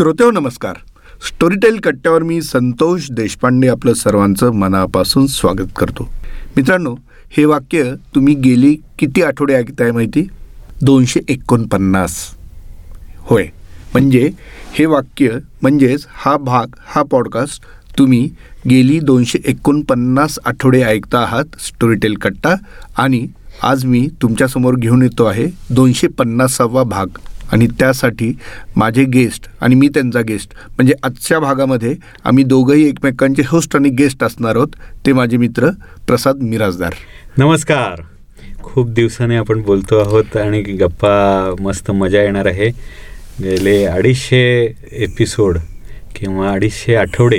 श्रोतेव नमस्कार. स्टोरीटेल कट्ट्यावर मी संतोष देशपांडे आपलं सर्वांचं मनापासून स्वागत करतो. मित्रांनो हे वाक्य तुम्ही गेली किती आठवडे ऐकताय माहिती? दोनशे एकोणपन्नास. होय. म्हणजे हे वाक्य म्हणजेच हा भाग हा पॉडकास्ट तुम्ही गेली दोनशे एकोणपन्नास आठवडे ऐकता आहात स्टोरीटेल कट्टा आणि आज मी तुमच्यासमोर घेऊन येतो आहे दोनशे पन्नासावा भाग. आणि त्यासाठी माझे गेस्ट आणि मी त्यांचा गेस्ट म्हणजे आजच्या भागामध्ये आम्ही दोघंही एकमेकांचे होस्ट आणि गेस्ट असणार आहोत ते माझे मित्र प्रसाद मिराजदार नमस्कार. खूप दिवसाने आपण बोलतो आहोत आणि गप्पा मस्त मजा येणार आहे. गेले अडीचशे एपिसोड किंवा अडीचशे आठवडे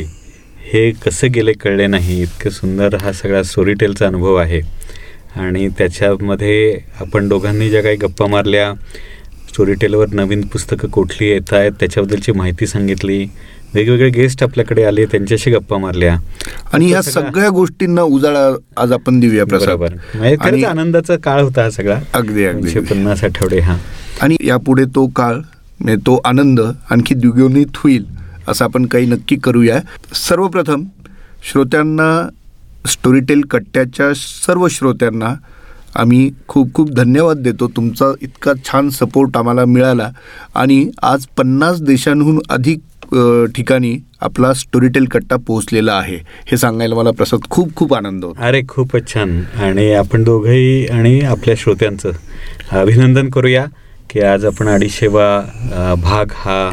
हे कसं गेले कळले नाही. इतकं सुंदर हा सगळा स्टोरीटेलचा अनुभव आहे. आणि त्याच्यामध्ये आपण दोघांनी ज्या काही गप्पा मारल्या स्टोरीटेलवर नवीन पुस्तकं कुठली येत आहेत त्याच्याबद्दलची माहिती सांगितली. वेगवेगळे गेस्ट आपल्याकडे आले त्यांच्याशी गप्पा मारल्या. आणि या सगळ्या गोष्टींना उजाळा आज आपण देऊया प्रसाद. बरोबर. म्हणजे आनंदाचा काळ होता हा सगळा. अगदी अगदी पन्नास आठवडे हा. आणि यापुढे तो काळ म्हणजे तो आनंद आणखी द्विगुणित होईल असं आपण काही नक्की करूया. सर्वप्रथम श्रोत्यांना स्टोरीटेल कट्ट्याच्या सर्व श्रोत्यांना आम्ही खूप खूप धन्यवाद देतो. तुमचा इतका छान सपोर्ट आम्हाला मिळाला. आणि आज पन्नास देशांहून अधिक ठिकाणी आपला स्टोरीटेल कट्टा पोहोचलेला आहे. हे सांगायला मला प्रसाद खूप खूप आनंद होतो. अरे खूपच छान. आणि आपण दोघंही आणि आपल्या श्रोत्यांचं अभिनंदन करूया की आज आपण अडीचशेवा भाग हा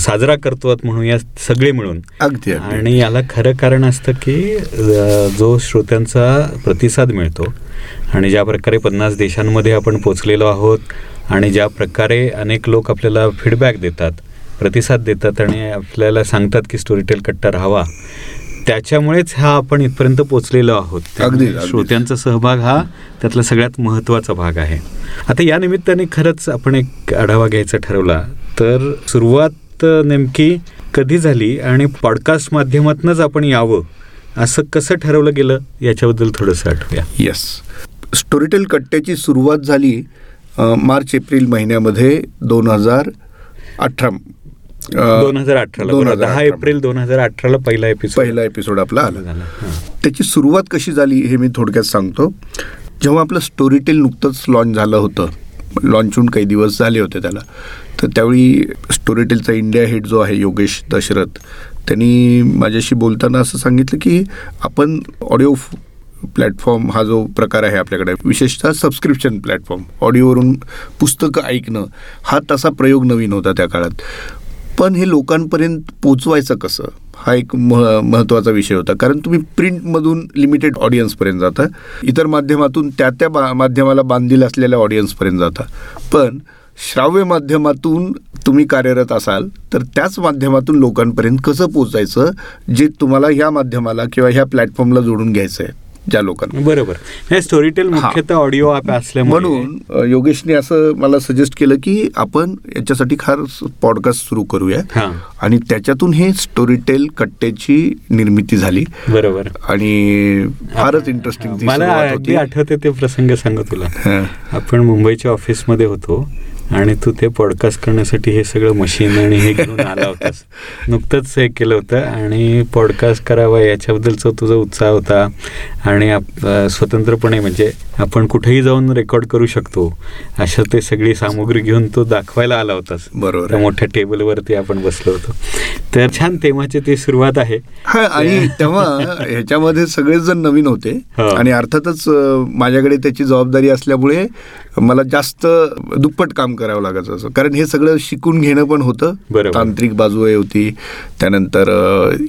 साजरा करतो आहोत म्हणूया सगळे मिळून. अगदी आणि याला खरं कारण असतं की जो श्रोत्यांचा प्रतिसाद मिळतो आणि ज्या प्रकारे पन्नास देशांमध्ये आपण पोचलेलो आहोत आणि ज्या प्रकारे अनेक लोक आपल्याला फीडबॅक देतात प्रतिसाद देतात आणि आपल्याला सांगतात की स्टोरीटेल कट्टा राहावा त्याच्यामुळेच हा आपण इथपर्यंत पोचलेलो आहोत. अगदी. श्रोत्यांचा सहभाग हा त्यातला सगळ्यात महत्त्वाचा भाग आहे. आता या निमित्ताने खरंच आपण एक आढावा घ्यायचा ठरवला. तर सुरुवात नेमकी कधी झाली आणि पॉडकास्ट माध्यमातूनच आपण यावं असं कसं ठरवलं गेलं याच्याबद्दल थोडंसं आठवूया. येस स्टोरीटेल कट्ट्याची सुरुवात झाली मार्च एप्रिल महिन्यामध्ये दोन हजार अठरा दोन हजार अठराला दहा एप्रिल दोन हजार अठराला पहिला एपिसोड पहिला एपिसोड आपला आला. त्याची सुरुवात कशी झाली हे मी थोडक्यात सांगतो. जेव्हा आपलं स्टोरीटेल नुकतंच लॉन्च झालं होतं लॉन्च होऊन काही दिवस झाले होते त्याला. तर त्यावेळी स्टोरीटेलचा इंडिया हेड जो आहे योगेश दशरथ त्यांनी माझ्याशी बोलताना असं सांगितलं की आपण ऑडिओ प्लॅटफॉर्म हा जो प्रकार आहे आपल्याकडे विशेषतः सबस्क्रिप्शन प्लॅटफॉर्म ऑडिओवरून पुस्तकं ऐकणं हा तसा प्रयोग नवीन होता त्या काळात. पण हे लोकांपर्यंत पोचवायचं कसं? हा एक मह महत्त्वाचा विषय होता. कारण तुम्ही प्रिंटमधून लिमिटेड ऑडियन्सपर्यंत जाता. इतर माध्यमातून त्या त्या बा माध्यमाला बांधील असलेल्या ऑडियन्सपर्यंत जाता. पण श्राव्य माध्यमातून तुम्ही कार्यरत असाल तर त्याच माध्यमातून लोकांपर्यंत कसं पोचायचं जे तुम्हाला ह्या माध्यमाला किंवा ह्या प्लॅटफॉर्मला जोडून घ्यायचं आहे ज्या लोकांना. बरोबर. हे स्टोरीटेल मुख्यतः ऑडिओ ॲप असल्यामुळे. म्हणून योगेशने असं मला सजेस्ट केलं की आपण याच्यासाठी खास पॉडकास्ट सुरू करूया आणि त्याच्यातून हे स्टोरीटेल कट्ट्याची निर्मिती झाली. बरोबर. आणि फारच इंटरेस्टिंग मला आठवते ते प्रसंग सांगू तुला. आपण मुंबईच्या ऑफिसमध्ये होतो. आणि तू ते पॉडकास्ट करण्यासाठी हे सगळं मशीन आणि हे घेऊन आला होतास. नुकतंच हे केलं होतं आणि पॉडकास्ट करावा याच्याबद्दलचा तुझा उत्साह होता. आणि आप स्वतंत्रपणे म्हणजे आपण कुठेही जाऊन रेकॉर्ड करू शकतो. अशा ते सगळी सामुग्री घेऊन तो दाखवायला आला होतास. बरोबर. मोठ्या टेबलवरती आपण बसलो होतो. तर छान तेव्हाची ती सुरुवात आहे. हा आणि तेव्हा ह्याच्यामध्ये सगळेच जण नवीन होते. हो. आणि अर्थातच माझ्याकडे त्याची जबाबदारी असल्यामुळे मला जास्त दुप्पट काम करावं लागायचं असं. कारण हे सगळं शिकून घेणं पण होतं. तांत्रिक बाजू आहे होती. त्यानंतर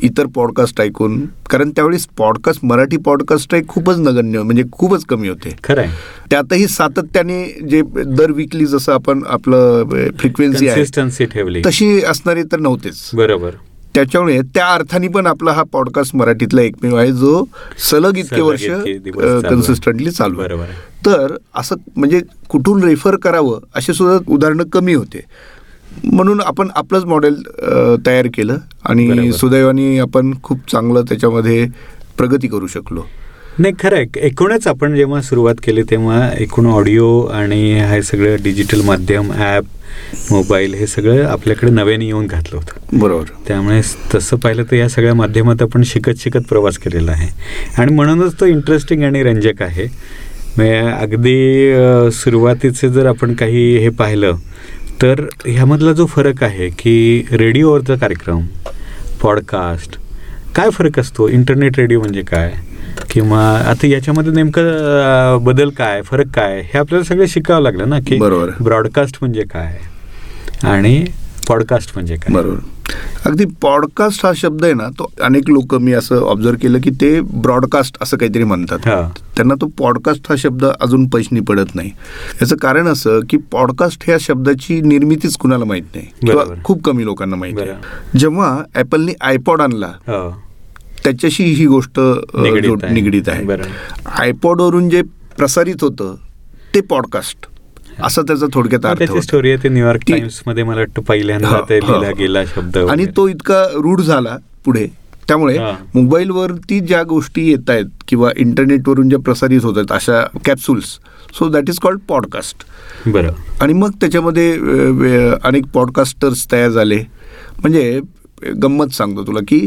इतर पॉडकास्ट ऐकून. कारण त्यावेळेस पॉडकास्ट मराठी पॉडकास्ट खूपच नगण्य म्हणजे खूपच कमी होते. खरं त्यातही सातत्याने जे दर विकली जसं आपण आपलं फ्रिक्वेन्सी आहे ठेवली. तशी असणारी तर नव्हतेच. बरोबर. त्याच्यामुळे त्या अर्थाने पण आपला हा पॉडकास्ट मराठीतला एकमेव आहे जो सलग इतके वर्ष. कन्सिस्टंटली चालू. बरोबर. तर असं म्हणजे कुठून रेफर करावं असे सुद्धा उदाहरणं कमी होते. म्हणून आपण आपलंच मॉडेल तयार केलं आणि. सुदैवाने आपण खूप चांगलं त्याच्यामध्ये प्रगती करू शकलो. नाही खरं आहे. एकूणच आपण जेव्हा सुरुवात केली तेव्हा एकूण ऑडिओ आणि हे सगळं डिजिटल माध्यम ॲप मोबाईल हे सगळं आपल्याकडे नव्याने येऊन घातलं होतं. बरोबर. त्यामुळे तसं पाहिलं तर या सगळ्या माध्यमात आपण शिकत शिकत प्रवास केलेला आहे. आणि म्हणूनच तो इंटरेस्टिंग आणि रंजक आहे. म्हणजे अगदी सुरुवातीचे जर आपण काही हे पाहिलं तर ह्यामधला जो फरक आहे की रेडिओवरचा कार्यक्रम पॉडकास्ट काय फरक असतो? इंटरनेट रेडिओ म्हणजे काय? किंवा आता याच्यामध्ये नेमकं बदल काय फरक काय? हे आपल्याला सगळं शिकावं लागलं ना की बरोबर. ब्रॉडकास्ट म्हणजे काय? आणि पॉडकास्ट म्हणजे काय? बरोबर. अगदी पॉडकास्ट हा शब्द आहे ना तो अनेक लोक मी असं ऑब्झर्व केलं की ते ब्रॉडकास्ट असं काहीतरी म्हणतात. त्यांना तो पॉडकास्ट हा शब्द अजून पैशनी पडत नाही. याचं कारण असं की पॉडकास्ट ह्या शब्दाची निर्मितीच कुणाला माहीत नाही किंवा. खूप कमी लोकांना माहिती. आहे जेव्हा ॲपलनी आयपॉड आणला हो. त्याच्याशी ही गोष्ट निगडीत आहे. आयपॉडवरून जे प्रसारित होतं ते पॉडकास्ट असं त्याचा थोडक्यात अर्थ त्याची. स्टोरी आहे ते न्यूयॉर्क टाइम्समध्ये मला वाटतं पहिल्यांदा ते. लिहिला गेला शब्द आणि. तो इतका रूढ झाला पुढे. त्यामुळे. मोबाईलवरती ज्या गोष्टी येत आहेत किंवा इंटरनेटवरून ज्या प्रसारित होत आहेत अशा capsules so that is called podcast बरं. आणि मग त्याच्यामध्ये अनेक पॉडकास्टर्स तयार झाले. म्हणजे गंमत सांगतो तुला की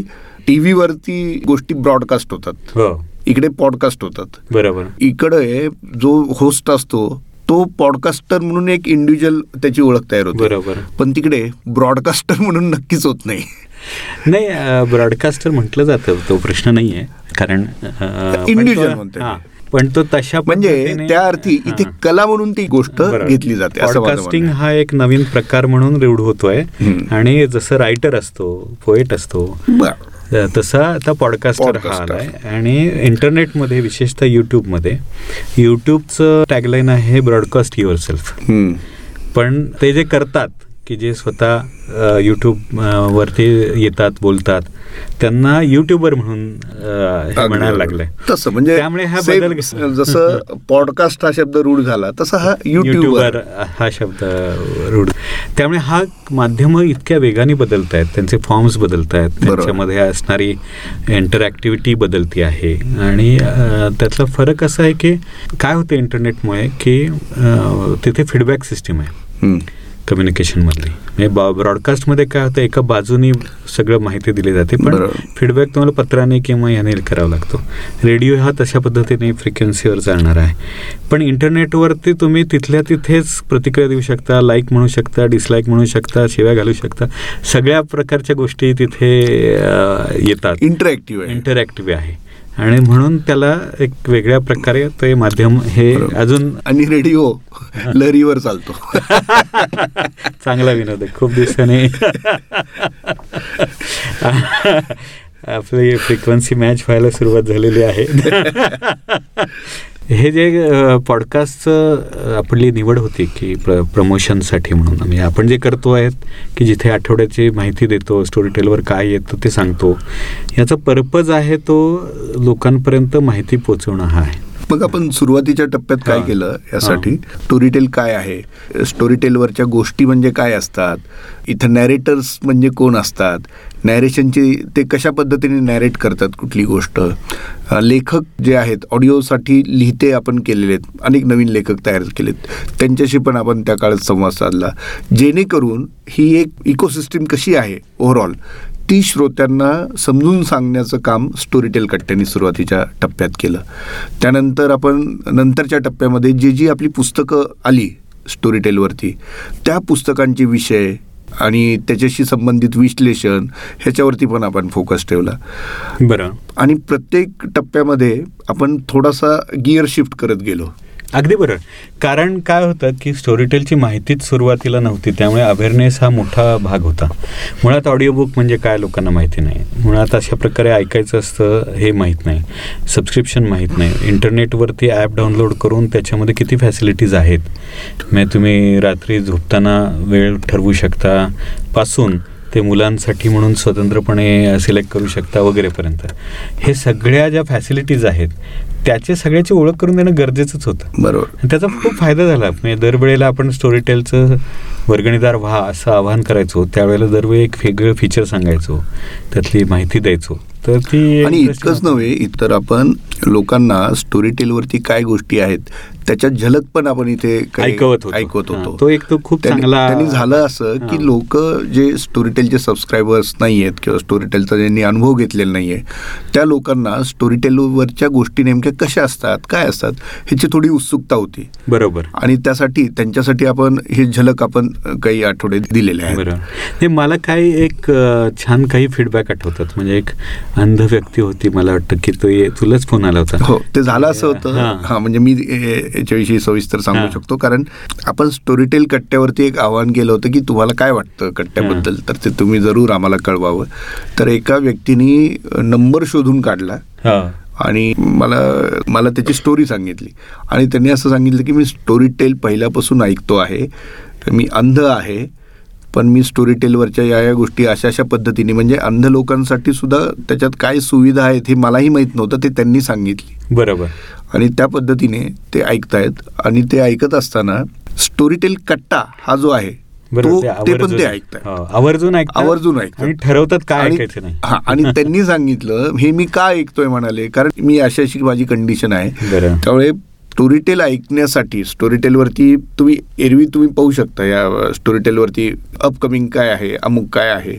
टी व्हीवरती गोष्टी ब्रॉडकास्ट होतात. हो. इकडे पॉडकास्ट होतात. बरोबर. इकडे जो होस्ट असतो तो पॉडकास्टर म्हणून एक इंडिव्हिज्युअल त्याची ओळख तयार होते बरोबर पण तिकडे ब्रॉडकास्टर म्हणून नक्कीच होत नाही नाही ब्रॉडकास्टर म्हटलं जातं तो प्रश्न नाही आहे कारण अ, पण Individual तो- म्हणतोय हा, मी. पण तो तशा म्हणजे त्या अर्थी इथे. कला म्हणून ती गोष्ट. घेतली जाते पॉडकास्टिंग हा एक नवीन प्रकार म्हणून रूढ होतोय. आणि जसं रायटर असतो पोएट असतो. तसा आता पॉडकास्टर हा. आलाय आणि इंटरनेटमध्ये विशेषतः यूट्यूबमध्ये यूट्यूबचं टॅगलाईन आहे ब्रॉडकास्ट युअर सेल्फ. पण ते जे करतात की जे स्वतः यूट्यूब वरती येतात बोलतात त्यांना युट्यूबर म्हणून म्हणायला. लागलंय तसं म्हणजे त्यामुळे हा बदल जसं पॉडकास्ट हा शब्द रूढ झाला तसा हा युट्यूबर हा शब्द रूढ त्यामुळे हा माध्यम इतक्या वेगाने बदलत आहेत त्यांचे फॉर्म्स बदलत आहेत. त्यांच्यामध्ये असणारी इंटरॅक्टिव्हिटी बदलती आहे आणि त्यातला फरक असा आहे की काय होतं इंटरनेटमुळे की तिथे फीडबॅक सिस्टीम आहे. कम्युनिकेशनमधली म्हणजे बा ब्रॉडकास्टमध्ये काय होतं एका बाजूनी सगळं माहिती दिली जाते पण. फीडबॅक तुम्हाला पत्राने किंवा याने करावा लागतो. रेडिओ हा तशा पद्धतीने फ्रिक्वेन्सीवर चालणार आहे. पण इंटरनेटवरती तुम्ही तिथल्या तिथेच प्रतिक्रिया देऊ शकता लाईक म्हणू शकता डिसलाईक म्हणू शकता शिव्या घालू शकता. सगळ्या प्रकारच्या गोष्टी तिथे येतात. इंटरॅक्टिव्ह इंटरॅक्टिव्ह आहे. आणि म्हणून त्याला एक वेगळ्या प्रकारे ते माध्यम हे. अजून आणि रेडिओ लहरीवर चालतो. चांगला विनोद आहे खूप दिवसाने. आपली फ्रिक्वेन्सी मॅच व्हायला सुरुवात झालेली आहे. हे जे पॉडकास्टचं आपली निवड होती की प्र प्रमोशनसाठी म्हणून. म्हणजे आपण जे करतो आहेत की जिथे आठवड्याची माहिती देतो स्टोरी टेलवर काय येतं ते सांगतो. याचा पर्पज आहे तो लोकांपर्यंत माहिती पोचवणं हा आहे. मग आपण सुरुवातीच्या टप्प्यात काय. केलं यासाठी? स्टोरीटेल काय आहे? स्टोरीटेलवरच्या गोष्टी म्हणजे काय असतात? इथं नॅरेटर्स म्हणजे कोण असतात? नॅरेशनची ते कशा पद्धतीने नॅरेट करतात कुठली गोष्ट? लेखक जे आहेत ऑडिओसाठी लिहिते आपण केलेले आहेत अनेक नवीन लेखक तयार केलेत. त्यांच्याशी पण आपण त्या काळात संवाद साधला. जेणेकरून ही एक इकोसिस्टीम कशी आहे ओव्हरऑल ती श्रोत्यांना समजून सांगण्याचं काम स्टोरीटेल कट्ट्यांनी सुरुवातीच्या टप्प्यात केलं. त्यानंतर आपण नंतरच्या टप्प्यामध्ये जी जी आपली पुस्तकं आली स्टोरीटेलवरती त्या पुस्तकांचे विषय आणि त्याच्याशी संबंधित विश्लेषण ह्याच्यावरती पण आपण फोकस ठेवला. बरं. आणि प्रत्येक टप्प्यामध्ये आपण थोडासा गिअर शिफ्ट करत गेलो. अगदी बरं कारण काय होतं की स्टोरीटेलची माहितीच सुरुवातीला नव्हती त्यामुळे अवेअरनेस हा मोठा भाग होता. मुळात ऑडिओ बुक म्हणजे काय लोकांना माहिती नाही. मुळात अशा प्रकारे ऐकायचं असतं हे माहीत नाही. सबस्क्रिप्शन माहीत नाही. इंटरनेटवरती ॲप डाउनलोड करून त्याच्यामध्ये किती फॅसिलिटीज आहेत म्हणजे तुम्ही रात्री झोपताना वेळ ठरवू शकता. पासून ते मुलांसाठी म्हणून स्वतंत्रपणे सिलेक्ट करू शकता वगैरेपर्यंत. हे सगळ्या ज्या फॅसिलिटीज आहेत त्याची सगळ्याची ओळख करून देणं गरजेचंच होतं. बरोबर. त्याचा खूप फायदा झाला. म्हणजे दरवेळेला आपण स्टोरीटेलचं वर्गणीदार व्हा असं आवाहन करायचो त्यावेळेला दरवेळी एक वेगळं फीचर सांगायचो त्यातली माहिती द्यायचो तर ती आणि इतकंच. नव्हे इतर आपण लोकांना स्टोरी टेलवरती काय गोष्टी आहेत त्याच्यात झलक पण आपण इथे ऐकवत होतो. ऐकवत होतो तो एक तो खूप चांगला- त्यांनी झालं असं की. लोक जे स्टोरी टेलचे सबस्क्रायबर्स नाही आहेत किंवा स्टोरी टेलचा ज्यांनी अनुभव घेतलेला नाही आहे त्या लोकांना स्टोरी टेलवरच्या गोष्टी नेमक्या कशा असतात काय असतात ह्याची थोडी उत्सुकता होती बरोबर आणि त्यासाठी त्यांच्यासाठी आपण हे झलक आपण काही आठवडे दिलेले आहेत. मला काही एक छान काही फीडबॅक आठवतात. म्हणजे एक अंध व्यक्ती होती मला वाटतं की तो ये- तुलाच फोन आला होता. हो ते झालं असं होतं. हां. म्हणजे मी याच्याविषयी सविस्तर सांगू. शकतो. कारण आपण स्टोरीटेल कट्ट्यावरती एक आवाहन केलं होतं की तुम्हाला काय वाटतं कट्ट्याबद्दल तर ते तुम्ही जरूर आम्हाला कळवावं. तर एका व्यक्तीने नंबर शोधून काढला. हा. आणि मला मला त्याची स्टोरी सांगितली. आणि त्यांनी असं सांगितलं की मी स्टोरी टेल पहिल्यापासून ऐकतो आहे. मी अंध आहे पण मी स्टोरी टेलवरच्या या या गोष्टी अशा अशा पद्धतीने म्हणजे अंध लोकांसाठी सुद्धा त्याच्यात काय सुविधा आहेत हे मलाही माहीत नव्हतं ते त्यांनी सांगितली. बरोबर. आणि त्या पद्धतीने ते ऐकतायत आणि ते ऐकत असताना स्टोरी टेल कट्टा हा जो आहे तो ते पण ते ऐकतात हो, आवर्जून ऐकतात आवर्जून ऐकतात ठरवतात काय हा, आणि त्यांनी सांगितलं हे मी का ऐकतोय म्हणाले कारण मी अशी अशी माझी कंडिशन आहे. त्यामुळे स्टोरीटेल ऐकण्यासाठी स्टोरीटेलवरती तुम्ही एरवी तुम्ही पाहू शकता या स्टोरीटेलवरती अपकमिंग काय आहे अमुक काय आहे.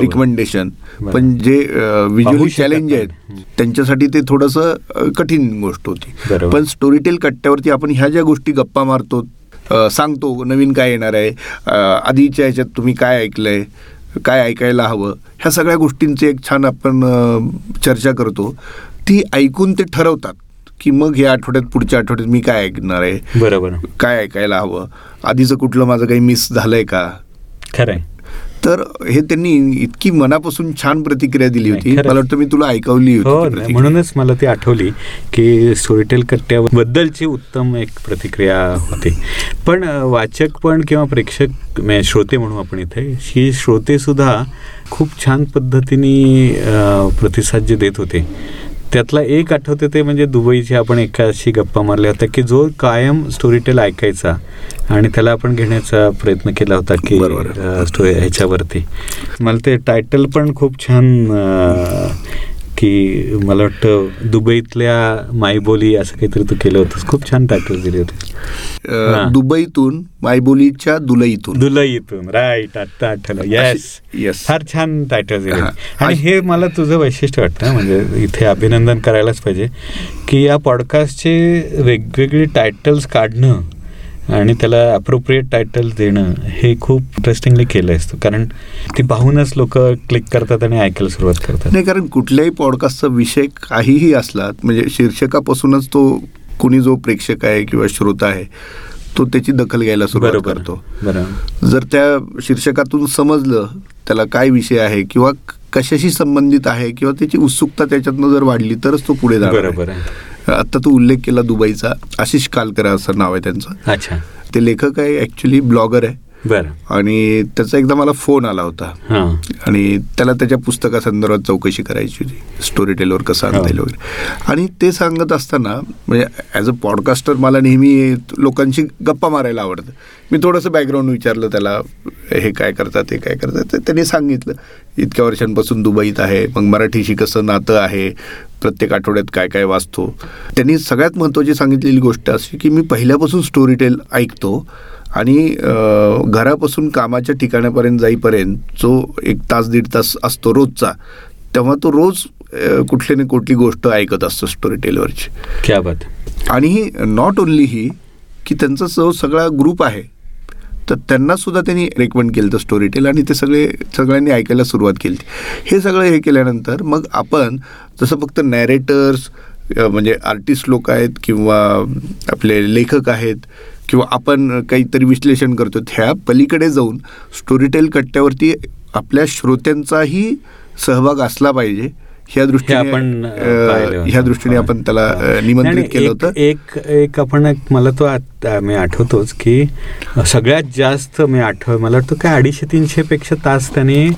रिकमेंडेशन. पण जे शकत चॅलेंज. आहेत. त्यांच्यासाठी ते थोडंसं कठीण गोष्ट होती. पण स्टोरीटेल कट्ट्यावरती आपण ह्या ज्या गोष्टी गप्पा मारतो सांगतो नवीन काय येणार आहे आधीच्या ह्याच्यात तुम्ही काय ऐकलंय काय ऐकायला हवं ह्या सगळ्या गोष्टींची एक छान आपण चर्चा करतो ती ऐकून ते ठरवतात की मग या आठवड्यात पुढच्या आठवड्यात मी काय ऐकणार आहे? बरोबर. काय ऐकायला हवं? आधीचं कुठलं माझं काही मिस झालंय का? खरंय. तर हे त्यांनी इतकी मनापासून छान प्रतिक्रिया दिली होती. मला वाटतं मी तुला ऐकवली होती हो. म्हणूनच मला ती आठवली की स्टोरीटेल कट्ट्यावर बद्दलची उत्तम एक प्रतिक्रिया होती. पण वाचक पण किंवा प्रेक्षक श्रोते म्हणू आपण इथे ही श्रोते सुद्धा खूप छान पद्धतीने प्रतिसाद जे देत होते. त्यातला एक आठवते ते म्हणजे दुबईची आपण एकाशी गप्पा मारल्या होत्या की जो कायम स्टोरीटेल ऐकायचा आणि त्याला आपण घेण्याचा प्रयत्न केला होता की स्टोरी ह्याच्यावरती. मला ते टायटल पण खूप छान की मला वाटतं दुबईतल्या मायबोली असं काहीतरी तू केलं होतंस. खूप छान टायटल दिले होते. दुबईतून मायबोलीच्या दुलईतून. दुलईतून. राईट आता आठवलं. येस येस फार छान टायटल दिले हां. आणि हे मला तुझं वैशिष्ट्य वाटतं म्हणजे इथे अभिनंदन करायलाच पाहिजे की या पॉडकास्टचे वेगवेगळे टायटल्स काढणं आणि त्याला अप्रोप्रिएट टायटल देणं हे खूप इंटरेस्टिंगली केलं असतं. कारण ती पाहूनच लोक क्लिक करतात आणि ऐकायला सुरुवात करतात. नाही कारण कुठल्याही पॉडकास्टचा विषय काहीही असला म्हणजे शीर्षकापासूनच तो कुणी जो प्रेक्षक आहे किंवा श्रोता आहे तो त्याची दखल घ्यायला सुरुवात करतो. बरोबर. जर त्या शीर्षकातून समजलं त्याला काय विषय आहे किंवा कशाशी संबंधित आहे किंवा त्याची उत्सुकता त्याच्यातनं जर वाढली तरच तो पुढे जाणार आहे. बरोबर आहे आता तू उल्लेख केला दुबईचा. आशिष कालकर असं नाव आहे त्यांचं. अच्छा. ते लेखक आहे ॲक्च्युली ब्लॉगर आहे. बरं. आणि त्याचा एकदा मला फोन आला होता. हां. आणि त्याला त्याच्या पुस्तकासंदर्भात चौकशी करायची होती. स्टोरी टेलवर कसं आणता येईल वगैरे. आणि ते सांगत असताना म्हणजे ॲज अ पॉडकास्टर मला नेहमी लोकांशी गप्पा मारायला आवडतं. मी थोडंसं बॅकग्राऊंड विचारलं त्याला हे काय करतात हे काय करतात तर त्यांनी सांगितलं इतक्या वर्षांपासून दुबईत आहे मग मराठीशी कसं नातं आहे प्रत्येक आठवड्यात काय काय वाचतो? त्यांनी सगळ्यात महत्त्वाची सांगितलेली गोष्ट अशी की मी पहिल्यापासून स्टोरी टेल ऐकतो. आणि घरापासून कामाच्या ठिकाणापर्यंत जाईपर्यंत जो एक तास दीड तास असतो रोजचा तेव्हा तो रोज कुठली ना कुठली गोष्ट ऐकत असतो स्टोरी टेलवरची क्या बात. आणि नॉट ओन्ली ही की त्यांचा जो सगळा ग्रुप आहे तर त्यांना सुद्धा त्यांनी रेकमेंड केलं होतं स्टोरी टेल आणि ते सगळे सगळ्यांनी ऐकायला सुरुवात केली हे सगळं हे केल्यानंतर मग आपण जसं फक्त नॅरेटर्स म्हणजे आर्टिस्ट लोक आहेत किंवा आपले लेखक आहेत किंवा आपण काहीतरी विश्लेषण करतो ह्या पलीकडे जाऊन स्टोरीटेल कट्ट्यावरती आपल्या श्रोत्यांचाही सहभाग असला पाहिजे. ह्या दृष्टीने आपण. ह्या दृष्टीने आपण त्याला निमंत्रित केलं होतं. एक एक आपण एक मला तो आत- मी आठवतोच की सगळ्यात जास्त मी आठव मला वाटतं काय अडीचशे तीनशे पेक्षा तास त्याने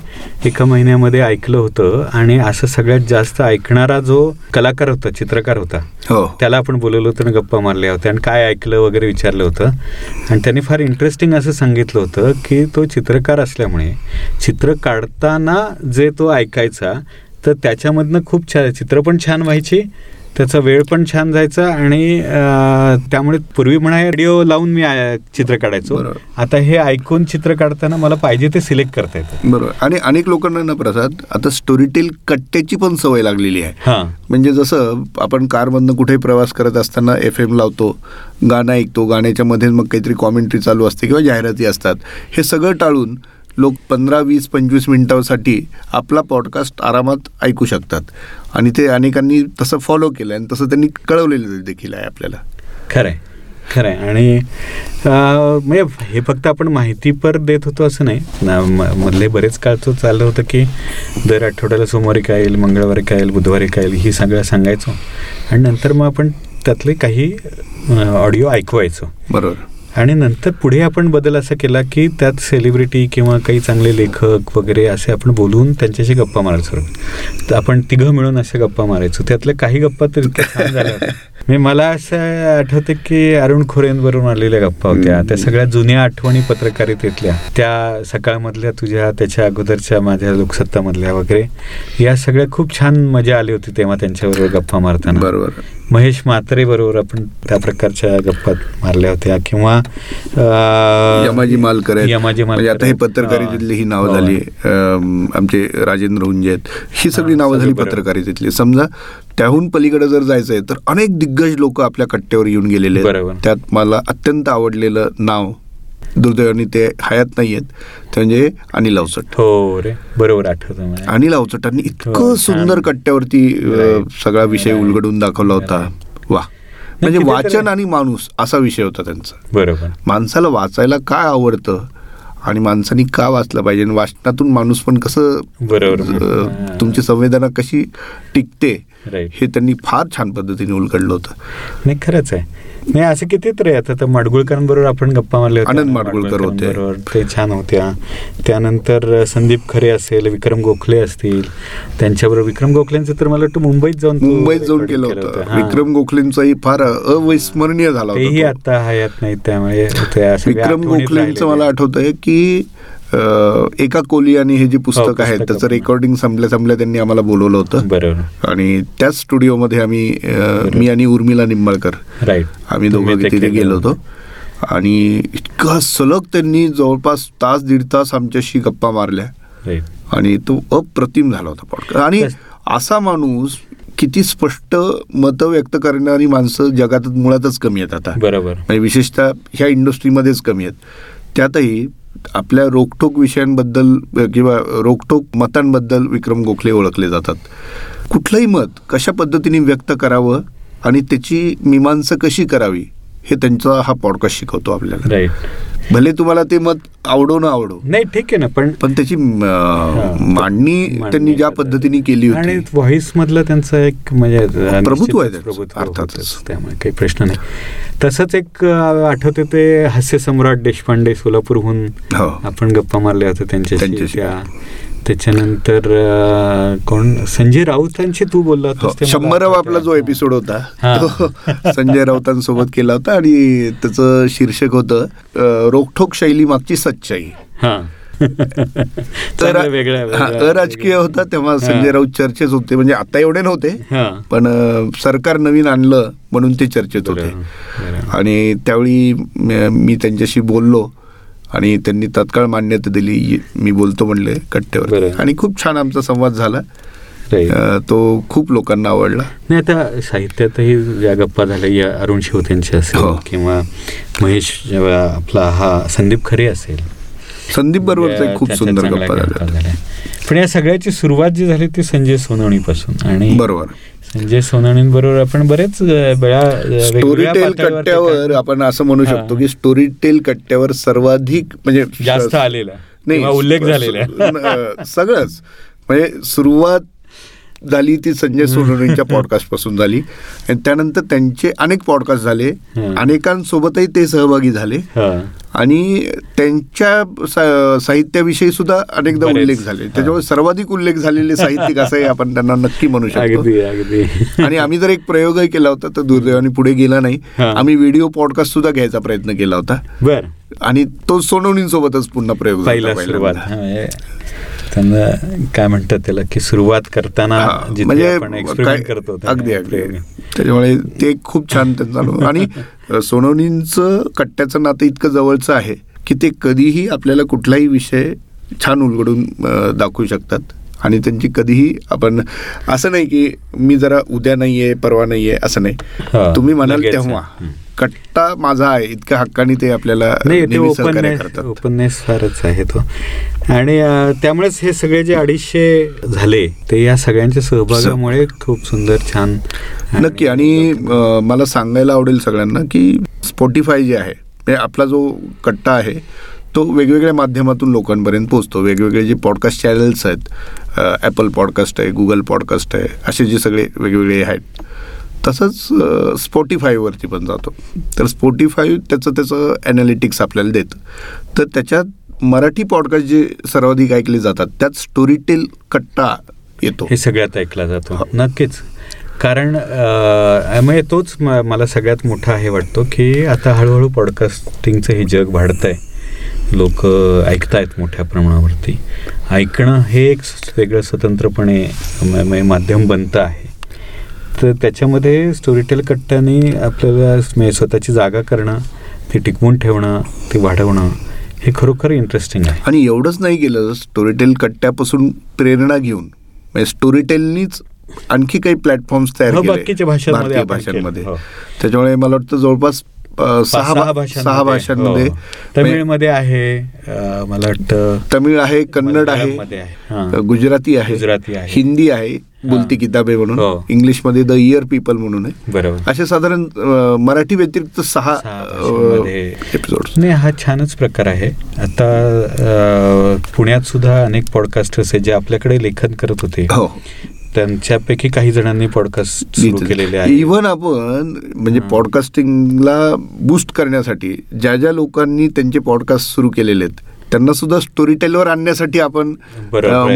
एका महिन्यामध्ये ऐकलं होतं आणि असं सगळ्यात जास्त ऐकणारा जो कलाकार होता चित्रकार होता हो. त्याला आपण बोलवलं होतं आणि गप्पा मारल्या होत्या आणि काय ऐकलं वगैरे विचारलं होतं. आणि त्यांनी फार इंटरेस्टिंग असं सांगितलं होतं की तो चित्रकार असल्यामुळे चित्र काढताना जे तो ऐकायचा तर त्याच्यामधनं खूप छान चित्र पण छान व्हायची त्याचा वेळ पण छान जायचा आणि त्यामुळे पूर्वी म्हणा रेडिओ लावून मी चित्र काढायचो. आता हे ऐकून चित्र काढताना मला पाहिजे ते सिलेक्ट करता येतं. बरोबर. आणि अनेक लोकांना ना प्रसाद आता स्टोरीटेल कट्ट्याची पण सवय लागलेली आहे. हां. म्हणजे जसं आपण कारमधनं कुठेही प्रवास करत असताना एफ एम लावतो गाणं ऐकतो गाण्याच्या मध्ये मग काहीतरी कॉमेंट्री चालू असते किंवा जाहिराती असतात हे सगळं टाळून लोक पंधरा वीस पंचवीस मिनिटांसाठी आपला पॉडकास्ट आरामात ऐकू शकतात. आणि ते अनेकांनी तसं फॉलो केलं आणि तसं त्यांनी कळवलेलं देखील आहे आपल्याला. खरंय. खरंय. आणि अं, म्हणजे हे फक्त आपण माहितीपर देत होतो असं नाही. मधले बरेच काळचं चाललं होतं की दर आठवड्याला सोमवारी काय येईल मंगळवारी काय येईल बुधवारी काय येईल ही सगळं सांगायचो. आणि नंतर मग आपण त्यातले काही ऑडिओ ऐकवायचो. बरोबर. आणि नंतर पुढे आपण बदल असा केला की त्यात सेलिब्रिटी किंवा काही चांगले लेखक वगैरे असे आपण बोलवून त्यांच्याशी गप्पा मारायचो. तर आपण तिघं मिळून अशा गप्पा मारायचो. त्यातल्या काही गप्पा तर इतक्या झाल्या. म्हणजे मला असं आठवते की अरुण खोरेंवरून आलेल्या गप्पा होत्या. त्या सगळ्या जुन्या आठवणी पत्रकारितेतल्या. त्या सकाळमधल्या तुझ्या त्याच्या अगोदरच्या माझ्या लोकसत्तामधल्या वगैरे या सगळ्या खूप छान मजा आली होती तेव्हा त्यांच्याबरोबर गप्पा मारताना. बरोबर. महेश म्हात्रे बरोबर आपण त्या प्रकारच्या गप्पा मारल्या होत्या किंवा यमाजी मालकर. यमाजी म्हणजे आता हे मालकर. पत्रकारितेतली ही नावं हो. झाली आमचे राजेंद्र हुंजे आहेत ही सगळी नावं झाली. पत्रकारितेतली समजा त्याहून पलीकडे जर जायचं आहे तर अनेक दिग्गज लोक आपल्या कट्ट्यावर येऊन गेलेले आहेत. त्यात मला अत्यंत आवडलेलं नाव दुर्दैवाने ते हयात नाही आहेत. ते म्हणजे अनिल अवचट हो रे बरोबर आठवतं अनिल अवचटांनी इतकं हो, सुंदर छान. कट्ट्यावरती. सगळा विषय. उलगडून दाखवला होता. वा. म्हणजे वाचन आणि माणूस असा विषय होता त्यांचा. बरोबर. माणसाला वाचायला काय आवडतं आणि माणसानी का वाचलं पाहिजे? आणि वाचनातून माणूस पण कसं बरोबर. तुमची संवेदना कशी टिकते? हे त्यांनी फार छान पद्धतीने उलगडलं होतं नाही खरंच आहे नाही असं कितीतरी आता तर माडगुळकरांबरोबर आपण गप्पा होत्या. आनंद माडगुळकर होते. ते छान होत्या त्यानंतर संदीप खरे असेल विक्रम गोखले असतील त्यांच्याबरोबर विक्रम गोखलेंचं तर मला वाटतं मुंबईत जाऊन मुंबईत जाऊन केलं होतं. विक्रम गोखलेंचाही फार अविस्मरणीय झाला तेही. आता हयात नाही त्यामुळे विक्रम गोखलेंचं मला. आठवतंय की एका कोलियानी हे जे पुस्तक आहे हो, पुस्तक त्याचं रेकॉर्डिंग संपल्या संपल्या त्यांनी आम्हाला बोलवलं होतं. बरोबर. आणि त्याच स्टुडिओमध्ये आम्ही मी आणि उर्मिला निंबाळकर आम्ही दोघं तिथे गेलो होतो. आणि इतका सलग त्यांनी जवळपास तास दीड तास आमच्याशी गप्पा मारल्या. आणि तो अप्रतिम झाला होता पॉडकास्ट आणि. असा माणूस किती स्पष्ट मतं व्यक्त करणारी माणसं जगात मुळातच कमी आहेत आता. बरोबर. म्हणजे विशेषतः ह्या इंडस्ट्रीमध्येच कमी आहेत. त्यातही आपल्या रोखोक विषयांबद्दल किंवा रोखोक मतांबद्दल विक्रम गोखले ओळखले जातात. कुठलंही मत कशा पद्धतीने व्यक्त करावं आणि त्याची मीमांसा कशी करावी हे त्यांचा हा पॉडकास्ट शिकवतो आपल्याला. राईट भले तुम्हाला ते मत आवडो ना आवडो. नाही ठीक आहे ना पण पण त्याची मांडणी त्यांनी ज्या. पद्धतीने केली आणि होती व्हॉइस मधलं त्यांचं एक म्हणजे प्रभुत्व आहे प्रभुत्व अर्थातच. त्यामुळे काही प्रश्न नाही. तसंच एक आठवते ते हास्य सम्राट देशपांडे सोलापूरहून हो. आपण गप्पा मारल्या होत्या त्यांच्याशी. त्यांच्याशी. त्या त्याच्यानंतर कोण? संजय राऊतांशी तू बोलला हो, होतास ते मला शंभरावा. आपला जो एपिसोड होता. तो संजय राऊतांसोबत केला होता आणि त्याचं शीर्षक होतं अ, रोखठोक शैली मागची सच्चाई. वेगळं- अराजकीय होता तेव्हा संजय राऊत चर्चेत होते म्हणजे आता एवढे नव्हते पण सरकार नवीन आणलं म्हणून ते चर्चेत होते. आणि त्यावेळी मी त्यांच्याशी बोललो आणि त्यांनी तत्काळ मान्यता दिली. मी बोलतो म्हणले कट्ट्यावर. आणि खूप छान आमचा संवाद झाला. तो खूप लोकांना आवडला. नाही आता साहित्यातही ज्या गप्पा झाल्या या अरुण शिवतेंचे असेल हो. किंवा महेश जेव्हा आपला हा संदीप खरे असेल संदीप बरोबरचा या- एक खूप सुंदर गप्पा झाला पण या सगळ्याची सुरुवात जी झाली ती संजय सोनवणीपासून. आणि बरोबर. संजय सोनवणींबरोबर आपण बरेच वेळा स्टोरी टेल कट्ट्यावर आपण असं म्हणू. शकतो की स्टोरी टेल कट्ट्यावर सर्वाधिक म्हणजे जास्त आलेला. किंवा उल्लेख झालेला. सगळंच. म्हणजे सुरुवात झाली ती संजय सोनवणेंच्या पॉडकास्टपासून झाली. आणि त्यानंतर त्यांचे अनेक पॉडकास्ट झाले. अनेकांसोबतही ते सहभागी झाले. आणि त्यांच्या साहित्याविषयी सुद्धा अनेकदा. उल्लेख झाले. त्याच्यामुळे सर्वाधिक उल्लेख झालेले साहित्यिक असंही आपण त्यांना नक्की म्हणू शकतो. आणि आम्ही जर एक प्रयोगही केला होता तर दुर्दैवाने पुढे गेला नाही. आम्ही व्हिडिओ पॉडकास्ट सुद्धा घ्यायचा प्रयत्न केला होता. आणि तो सोनवणींसोबतच पुन्हा प्रयोग झाला त्यांना काय म्हणतात त्याला की सुरुवात करताना म्हणजे करतो अगदी अगदी. त्याच्यामुळे ते खूप छान त्यांचं अनुभव आणि सोनवणींचं कट्ट्याचं नातं इतकं जवळचं आहे की ते कधीही आपल्याला कुठलाही विषय छान उलगडून दाखवू शकतात आणि त्यांची कधीही आपण असं नाही की मी जरा उद्या नाहीये परवा नाहीये असं नाही तुम्ही म्हणाल. तेव्हा. कट्टा माझा आहे. इतक्या हक्काने ते आपल्याला ओपननेस फारच आहे तो. आणि त्यामुळेच हे सगळे जे अडीचशे झाले ते या सगळ्यांच्या सहभागामुळे खूप सुंदर छान नक्की. आणि मला सांगायला आवडेल सगळ्यांना की स्पॉटीफाय जे आहे म्हणजे आपला जो कट्टा आहे तो वेगवेगळ्या माध्यमातून लोकांपर्यंत पोहोचतो. वेगवेगळे जे पॉडकास्ट चॅनल्स आहेत ॲपल पॉडकास्ट आहे गुगल पॉडकास्ट आहे असे जे सगळे वेगवेगळे आहेत. तसंच स्पॉटीफायवरती पण जातो. तर स्पॉटीफाय त्याचं त्याचं ॲनालिटिक्स आपल्याला देतं. तर त्याच्यात मराठी पॉडकास्ट जे सर्वाधिक ऐकले जातात त्यात स्टोरीटेल कट्टा येतो. हे सगळ्यात ऐकला जातो. नक्कीच. कारण म्हणजे तोच म- मला सगळ्यात मोठा हे वाटतो की आता हळूहळू पॉडकास्टिंगचं हे जग वाढत आहे लोक ऐकतायत मोठ्या प्रमाणावरती. ऐकणं हे एक वेगळं स्वतंत्रपणे माध्यम बनतं आहे. तर त्याच्यामध्ये स्टोरीटेल कट्ट्याने आपल्याला म्हणजे स्वतःची जागा करणं ती टिकवून ठेवणं ती वाढवणं हे खरोखर इंटरेस्टिंग आहे. आणि एवढंच नाही केलं स्टोरीटेल कट्ट्यापासून प्रेरणा घेऊन. म्हणजे स्टोरीटेलनीच आणखी काही प्लॅटफॉर्म्स तयार हो, केले बाकीच्या भाषांमध्ये. हो. त्याच्यामुळे मला वाटतं जवळपास सहा सहा भाषांमध्ये हो. तमिळमध्ये आहे मला वाटतं तमिळ आहे कन्नड आहे. गुजराती आहे. हिंदी आहे बोलती. किताबे म्हणून हो. इंग्लिशमध्ये द इयर पीपल म्हणून आहे बरोबर असे साधारण मराठी व्यतिरिक्त सहा. एपिसोड नाही हा छानच प्रकार आहे आता पुण्यात सुद्धा अनेक पॉडकास्टर्स आहेत जे आपल्याकडे लेखन करत होते हो त्यांच्यापैकी काही जणांनी पॉडकास्ट सुरू केलेले आहे इव्हन आपण म्हणजे. पॉडकास्टिंगला बूस्ट करण्यासाठी ज्या ज्या लोकांनी त्यांचे पॉडकास्ट सुरू केलेले आहेत त्यांना सुद्धा स्टोरी टेलवर आणण्यासाठी आपण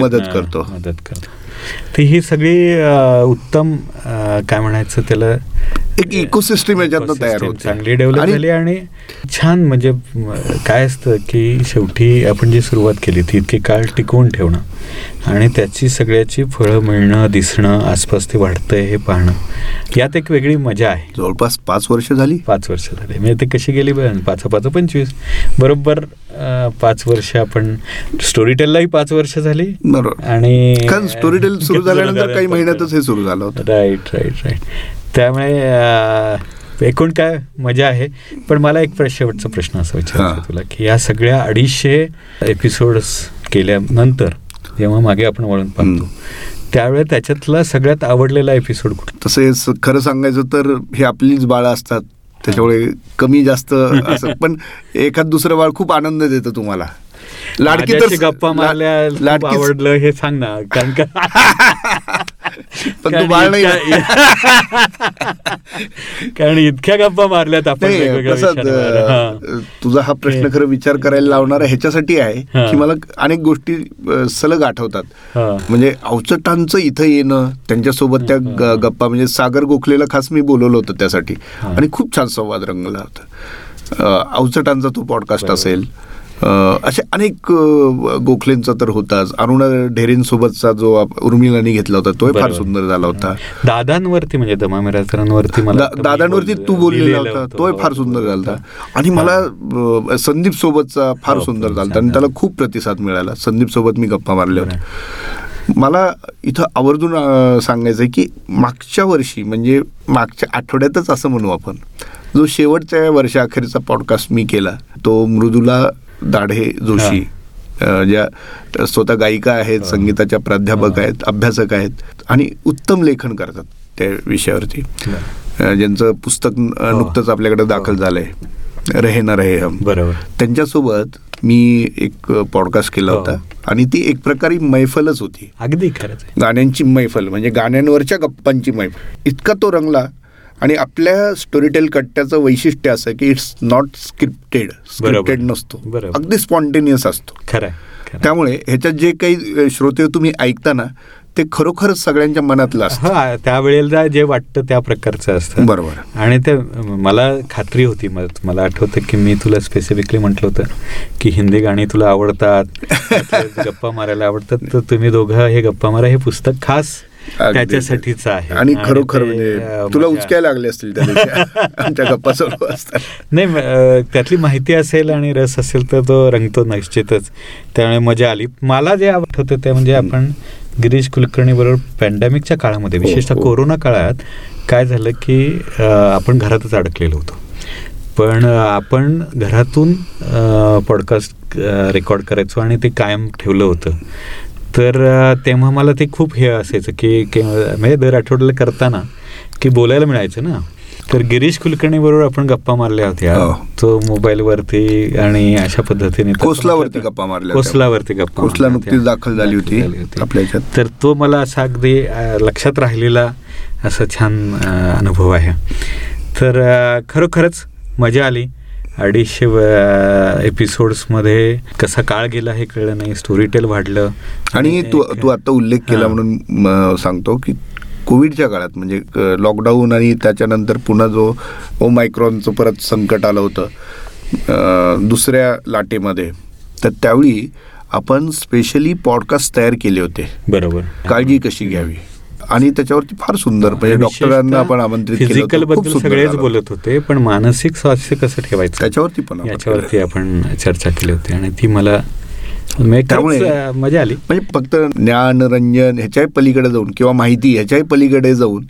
मदत करतो. मदत करतो. तर ही सगळी उत्तम काय म्हणायचं त्याला एक इकोसिस्टम याच्यातनं तयार होते चांगली डेव्हलप झाली आणि छान म्हणजे काय असतं की शेवटी आपण जी सुरुवात केली ती इतकी काळ टिकवून ठेवणं आणि त्याची सगळ्याची फळं मिळणं दिसणं आसपास ते वाढतंय हे पाहणं यात एक वेगळी मजा आहे. जवळपास पाच वर्ष झाली. पाच वर्ष झाले. म्हणजे ते कशी गेली बघ पाच पाच पंचवीस बरोबर पाच वर्ष आपण स्टोरी टेललाही पाच वर्ष झाली. बरोबर. आणि स्टोरी टेल सुरू झाल्यानंतर काही महिन्यातच हे सुरू झालं होतं. राईट राईट राईट त्यामुळे एकूण काय मजा आहे. पण मला एक शेवटचा प्रश्न असा विचारायचा. तुला की या सगळ्या अडीचशे एपिसोड्स केल्यानंतर जेव्हा मागे आपण वळून पाहतो त्यावेळेस त्याच्यातला सगळ्यात आवडलेला एपिसोड कुठला? तसेच खरं सांगायचं तर हे आपलीच बाळं असतात. त्याच्यामुळे कमी जास्त असं. पण एखाद दुसरं बाळ खूप आनंद देतं तुम्हाला. लाडकी तर गप्पा मारल्या आवडलं हे सांग ना कारण का? पण तू बाळ नाही कारण इतक्या गप्पा मारल्यात आपण तुझा हा प्रश्न खरं विचार करायला लावणारा ह्याच्यासाठी आहे. की मला अनेक गोष्टी सलग आठवतात. म्हणजे अवचटांचं इथं येणं त्यांच्यासोबत त्या गप्पा म्हणजे सागर गोखलेला खास मी बोलवलं होतं त्यासाठी. आणि खूप छान संवाद रंगला होता अवचटांचा तो पॉडकास्ट. असेल असे अनेक गोखलेंचा तर होताच. अरुणा ढेरेंसोबतचा जो उर्मिलाने घेतला होता तोही फार. सुंदर झाला होता. दादांवरती म्हणजे दमा मिरासरांवरती मला दा- वाटतं मी दादांवरती तू बोललेला होता. होतं. तोही फार सुंदर झाला आणि मला संदीप सोबतचा फार हो, सुंदर झाला छान आणि त्याला. खूप प्रतिसाद मिळाला. संदीप सोबत मी गप्पा मारल्या होत्या. मला इथं आवर्जून सांगायचं आहे की मागच्या वर्षी म्हणजे मागच्या आठवड्यातच असं म्हणू आपण जो शेवटच्या वर्षाअखेरचा पॉडकास्ट मी केला तो मृदुला दाढे जोशी ज्या स्वतः गायिका आहेत. संगीताच्या प्राध्यापक. आहेत अभ्यासक आहेत आणि उत्तम लेखन करतात त्या विषयावरती ज्यांचं पुस्तक. नुकतंच आपल्याकडे दाखल. झालंय रहे ना रहे हम बरोबर त्यांच्यासोबत मी एक पॉडकास्ट केला. होता आणि ती एक प्रकारे मैफलच होती अगदी खरंच गाण्यांची मैफल म्हणजे गाण्यांवरच्या गप्पांची मैफल इतका तो रंगला आणि आपल्या स्टोरीटेल कट्ट्याचं वैशिष्ट्य असं की इट्स नॉट स्क्रिप्टेड स्क्रिप्टेड नसतो बरोबर. अगदी स्पॉन्टेनियस असतो खरं. त्यामुळे ह्याच्यात जे काही श्रोते तुम्ही ऐकता ना ते खरोखरच सगळ्यांच्या मनातलं असतं हा त्यावेळेला जे वाटतं त्या प्रकारचं असतं बरोबर आणि ते मला खात्री होती मला आठवतं की मी तुला स्पेसिफिकली म्हटलं होतं की हिंदी गाणी तुला आवडतात गप्पा मारायला आवडतात तर तुम्ही दोघं हे गप्पा मारा हे पुस्तक खास. त्याच्यासाठीच आहे. आणि खरोखर म्हणजे तुला उचकायला लागले असतील. आमच्या गप्पा चालू असतात. नाही त्यातली माहिती असेल आणि रस असेल तर तो रंगतो निश्चितच. त्यामुळे मजा आली. मला जे आठवतं ते म्हणजे आपण गिरीश कुलकर्णी बरोबर पॅन्डेमिकच्या काळामध्ये हो, विशेषतः हो. कोरोना काळात काय झालं की आपण घरातच अडकलेलो होतो. पण आपण घरातून पॉडकास्ट रेकॉर्ड करायचो आणि ते कायम ठेवलं होतं. तर तेव्हा मला ते खूप हे असायचं की म्हणजे दर आठवड्याला करताना की बोलायला मिळायचं ना तर गिरीश कुलकर्णी बरोबर आपण गप्पा मारल्या होत्या हो. तो मोबाईलवरती आणि अशा पद्धतीने कोसलावरती गप्पा मारल्या. कोसलावरती गप्पा कोसला नुकतीच. दाखल झाली होती. आपल्या. तर तो मला असा अगदी लक्षात राहिलेला असा छान अनुभव आहे तर खरोखरच मजा आली अडीचशे एपिसोड्समध्ये कसा काळ गेला हे कळलं नाही स्टोरी टेल वाढलं. आणि तू तू आता उल्लेख केला. म्हणून सांगतो की कोविडच्या काळात म्हणजे लॉकडाऊन आणि त्याच्यानंतर पुन्हा जो ओमायक्रॉनचं परत संकट आलं होतं दुसऱ्या लाटेमध्ये तर त्यावेळी आपण स्पेशली पॉडकास्ट तयार केले होते. बरोबर. काळजी कशी घ्यावी? आणि त्याच्यावरती फार सुंदर म्हणजे डॉक्टरांना आपण आमंत्रित केलं फिजिकलबद्दल सगळेच. बोलत होते पण मानसिक स्वास्थ्य कसं ठेवायचं त्याच्यावरती पण याच्यावरती. आपण चर्चा केली होती आणि ती मला म्हणजे त्यामुळे- मजा आली म्हणजे फक्त ज्ञान रंजन ह्याच्याही पलीकडे जाऊन किंवा माहिती ह्याच्याही पलीकडे जाऊन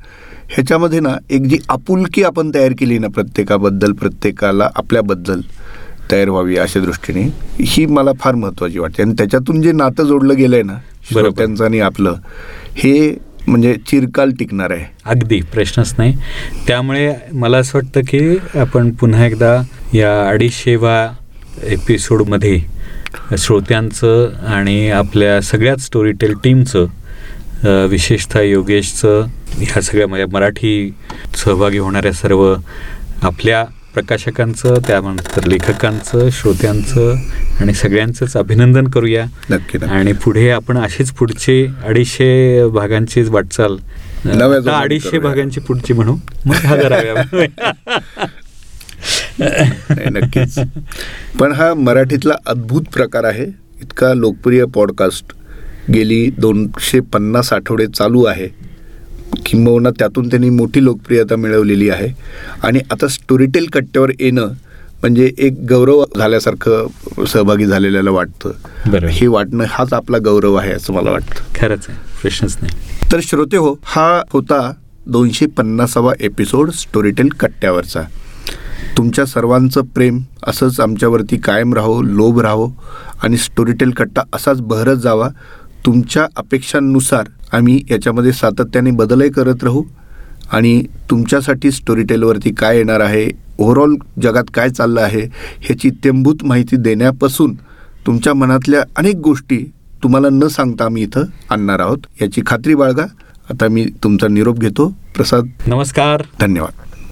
ह्याच्यामध्ये ना एक जी आपुलकी आपण तयार केली ना प्रत्येकाबद्दल प्रत्येकाला आपल्याबद्दल तयार व्हावी अशा दृष्टीने ही मला फार महत्वाची वाटते आणि त्याच्यातून जे नातं जोडलं गेलंय ना. श्रोत्यांचं आणि आपलं हे म्हणजे चिरकाल टिकणार आहे. अगदी प्रश्नच नाही. त्यामुळे मला असं वाटतं की आपण पुन्हा एकदा या अडीचशेवा एपिसोडमध्ये श्रोत्यांचं आणि आपल्या सगळ्याच स्टोरीटेल टीमचं विशेषतः योगेशचं ह्या सगळ्या म्हणजे मराठी सहभागी होणाऱ्या सर्व आपल्या प्रकाशकांचं त्यानंतर लेखकांचं श्रोत्यांचं आणि सगळ्यांचंच अभिनंदन करूया. नक्की. आणि पुढे आपण अशीच पुढची अडीचशे भागांचीच वाटचाल अडीचशे. भागांची पुढची म्हणू. मग नाही, नक्कीच. पण हा मराठीतला अद्भुत प्रकार आहे. इतका लोकप्रिय पॉडकास्ट गेली दोनशे पन्नास आठवडे चालू आहे. किंबहुना त्यातून त्यांनी मोठी लोकप्रियता मिळवलेली आहे. आणि आता स्टोरीटेल कट्ट्यावर येणं म्हणजे एक गौरव झाल्यासारखं सहभागी झालेल्याला वाटतं. हे वाटणं हाच आपला गौरव आहे असं मला वाटतं. खरंच प्रश्नच नाही. तर श्रोते हो हा होता दोनशे पन्नासावा एपिसोड स्टोरीटेल कट्ट्यावरचा. तुमच्या सर्वांचं प्रेम असंच आमच्यावरती कायम राहो लोभ राहो आणि स्टोरीटेल कट्टा असाच बहरत जावा. तुमच्या अपेक्षांनुसार आम्ही याच्यामध्ये सातत्याने बदलही करत राहू. आणि तुमच्यासाठी स्टोरीटेलवरती काय येणार आहे ओव्हरऑल जगात काय चाललं आहे ह्याची इत्यंभूत माहिती देण्यापासून तुमच्या मनातल्या अनेक गोष्टी तुम्हाला न सांगता आम्ही इथं आणणार आहोत. याची खात्री बाळगा. आता मी तुमचा निरोप घेतो. प्रसाद. नमस्कार. धन्यवाद.